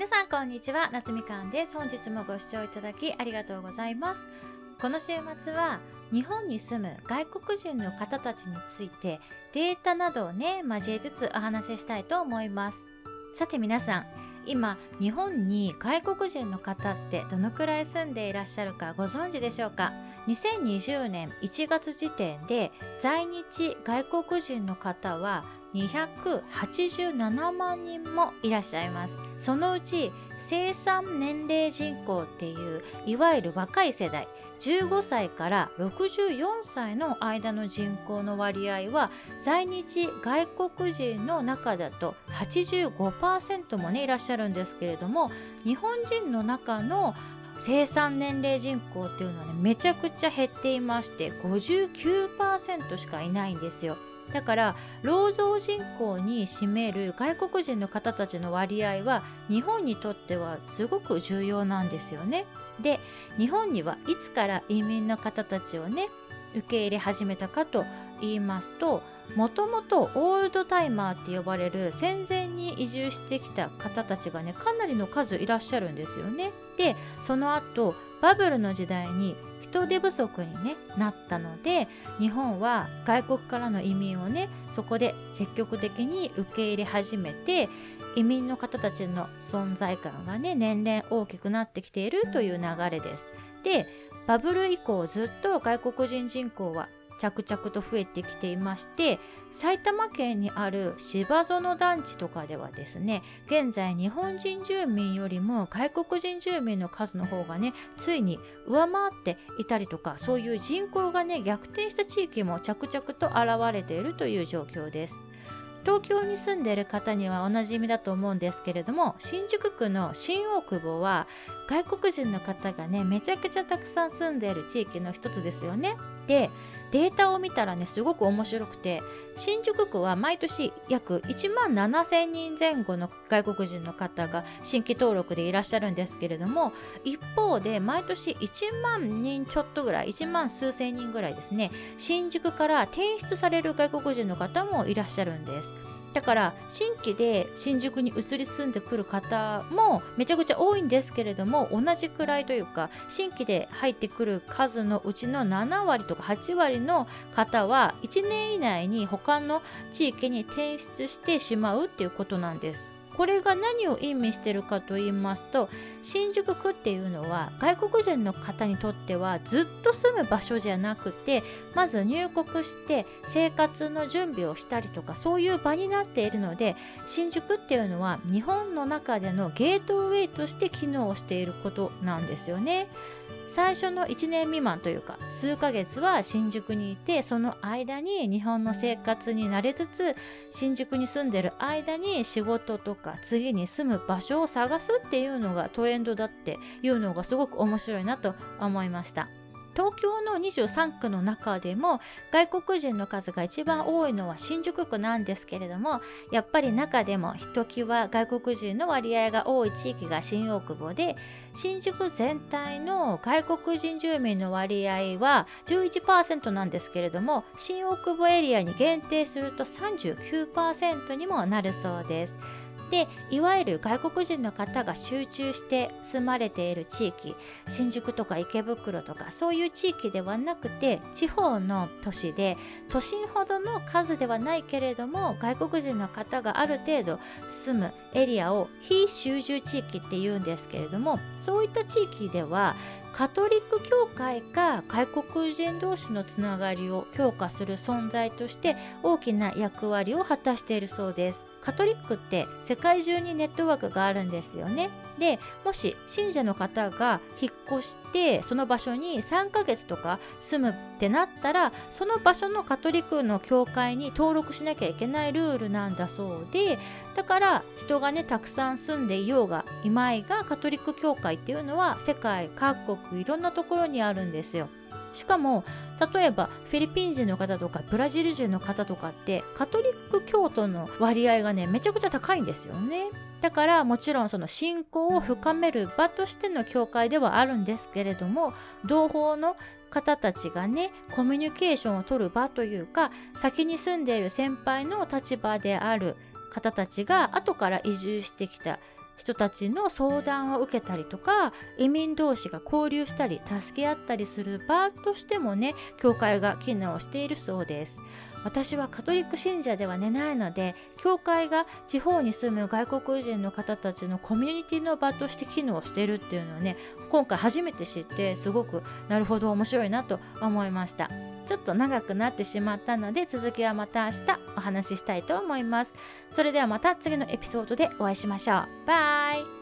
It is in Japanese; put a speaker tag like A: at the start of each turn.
A: 皆さんこんにちは。夏みかんです。本日もご視聴いただきありがとうございます。この週末は日本に住む外国人の方たちについてデータなどをね交えつつお話ししたいと思います。さて皆さん今日本に外国人の方ってどのくらい住んでいらっしゃるかご存知でしょうか？2020年1月時点で在日外国人の方は287万人もいらっしゃいますそのうち生産年齢人口っていういわゆる若い世代15歳から64歳の間の人口の割合は在日外国人の中だと85%もねいらっしゃるんですけれども日本人の中の生産年齢人口っていうのはねめちゃくちゃ減っていまして59%しかいないんですよ。だから労働人口に占める外国人の方たちの割合は日本にとってはすごく重要なんですよね。で日本にはいつから移民の方たちをね受け入れ始めたかと言いますともともとオールドタイマーって呼ばれる戦前に移住してきた方たちがねかなりの数いらっしゃるんですよね。でその後バブルの時代に人手不足に、ね、なったので日本は外国からの移民をねそこで積極的に受け入れ始めて移民の方たちの存在感がね年々大きくなってきているという流れです。でバブル以降ずっと外国人人口は着々と増えてきていまして埼玉県にある芝園団地とかではですね現在日本人住民よりも外国人住民の数の方がねついに上回っていたりとかそういう人口がね逆転した地域も着々と現れているという状況です。東京に住んでいる方にはおなじみだと思うんですけれども新宿区の新大久保は外国人の方がねめちゃくちゃたくさん住んでいる地域の一つですよね。でデータを見たらねすごく面白くて新宿区は毎年約1万7000人前後の外国人の方が新規登録でいらっしゃるんですけれども一方で毎年1万人ちょっとぐらい1万数千人ぐらいですね新宿から転出される外国人の方もいらっしゃるんです。だから新規で新宿に移り住んでくる方もめちゃくちゃ多いんですけれども同じくらいというか新規で入ってくる数のうちの7割とか8割の方は1年以内に他の地域に転出してしまうっていうことなんです。これが何を意味してるかと言いますと新宿区っていうのは外国人の方にとってはずっと住む場所じゃなくてまず入国して生活の準備をしたりとかそういう場になっているので新宿っていうのは日本の中でのゲートウェイとして機能していることなんですよね。最初の1年未満というか数ヶ月は新宿にいてその間に日本の生活に慣れつつ新宿に住んでる間に仕事とか次に住む場所を探すっていうのがトレンドだっていうのがすごく面白いなと思いました。東京の23区の中でも外国人の数が一番多いのは新宿区なんですけれどもやっぱり中でもひときわ外国人の割合が多い地域が新大久保で新宿全体の外国人住民の割合は11%なんですけれども新大久保エリアに限定すると39%にもなるそうです。でいわゆる外国人の方が集中して住まれている地域新宿とか池袋とかそういう地域ではなくて地方の都市で都心ほどの数ではないけれども外国人の方がある程度住むエリアを非集中地域っていうんですけれどもそういった地域ではカトリック教会が外国人同士のつながりを強化する存在として大きな役割を果たしているそうです。カトリックって世界中にネットワークがあるんですよね。でもし信者の方が引っ越してその場所に3ヶ月とか住むってなったらその場所のカトリックの教会に登録しなきゃいけないルールなんだそうでだから人がねたくさん住んでいようがいまいがカトリック教会っていうのは世界各国いろんなところにあるんですよ。しかも例えばフィリピン人の方とかブラジル人の方とかってカトリック教徒の割合がねめちゃくちゃ高いんですよね。だからもちろんその信仰を深める場としての教会ではあるんですけれども同胞の方たちがねコミュニケーションを取る場というか先に住んでいる先輩の立場である方たちが後から移住してきた人たちの相談を受けたりとか移民同士が交流したり助け合ったりする場としてもね教会が機能しているそうです。私はカトリック信者ではないので教会が地方に住む外国人の方たちのコミュニティの場として機能してるっていうのはね今回初めて知ってすごくなるほど面白いなと思いました。ちょっと長くなってしまったので続きはまた明日お話ししたいと思います。それではまた次のエピソードでお会いしましょう。バイ。